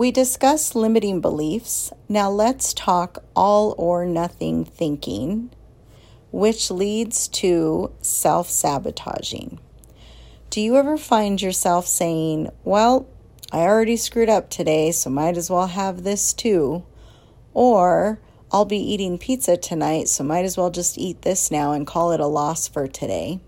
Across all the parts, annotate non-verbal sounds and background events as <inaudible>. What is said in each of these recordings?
We discuss limiting beliefs. Now let's talk all or nothing thinking, which leads to self sabotaging. Do you ever find yourself saying, Well, I already screwed up today, so might as well have this too? Or, I'll be eating pizza tonight, so might as well just eat this now and call it a loss for today.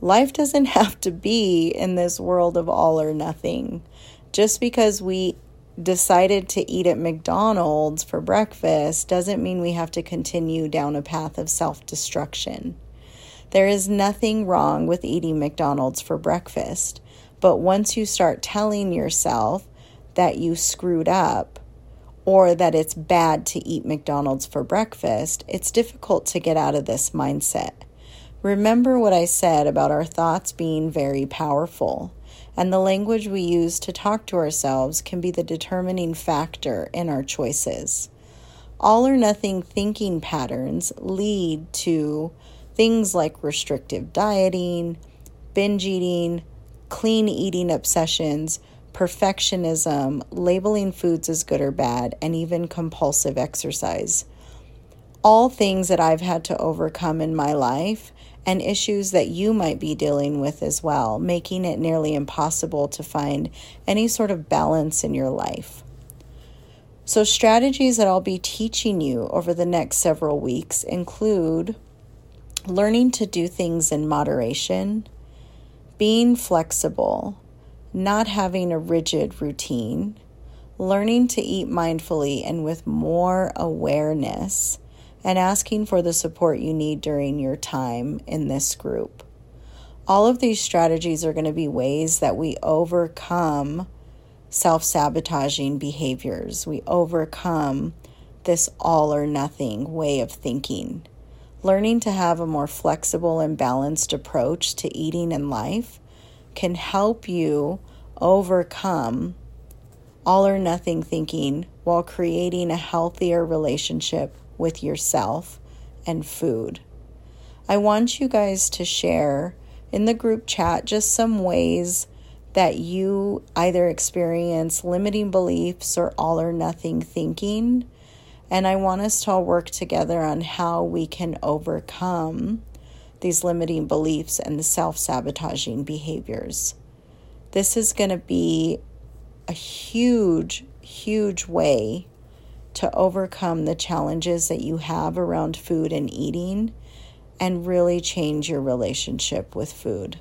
Life doesn't <laughs> have to be in this world of all or nothing. Just because we decided to eat at McDonald's for breakfast doesn't mean we have to continue down a path of self destruction. There is nothing wrong with eating McDonald's for breakfast, but once you start telling yourself that you screwed up or that it's bad to eat McDonald's for breakfast, it's difficult to get out of this mindset. Remember what I said about our thoughts being very powerful, and the language we use to talk to ourselves can be the determining factor in our choices. All or nothing thinking patterns lead to things like restrictive dieting, binge eating, clean eating obsessions, perfectionism, labeling foods as good or bad, and even compulsive exercise. All things that I've had to overcome in my life and issues that you might be dealing with as well, making it nearly impossible to find any sort of balance in your life. So, strategies that I'll be teaching you over the next several weeks include learning to do things in moderation, being flexible, not having a rigid routine, learning to eat mindfully and with more awareness and asking for the support you need during your time in this group. All of these strategies are going to be ways that we overcome self sabotaging behaviors. We overcome this all or nothing way of thinking. Learning to have a more flexible and balanced approach to eating and life can help you overcome all or nothing thinking while creating a healthier relationship with yourself and food. I want you guys to share in the group chat just some ways that you either experience limiting beliefs or all or nothing thinking. And I want us to all work together on how we can overcome these limiting beliefs and the self sabotaging behaviors. This is going to be a huge, huge way to overcome the challenges that you have around food and eating and really change your relationship with food.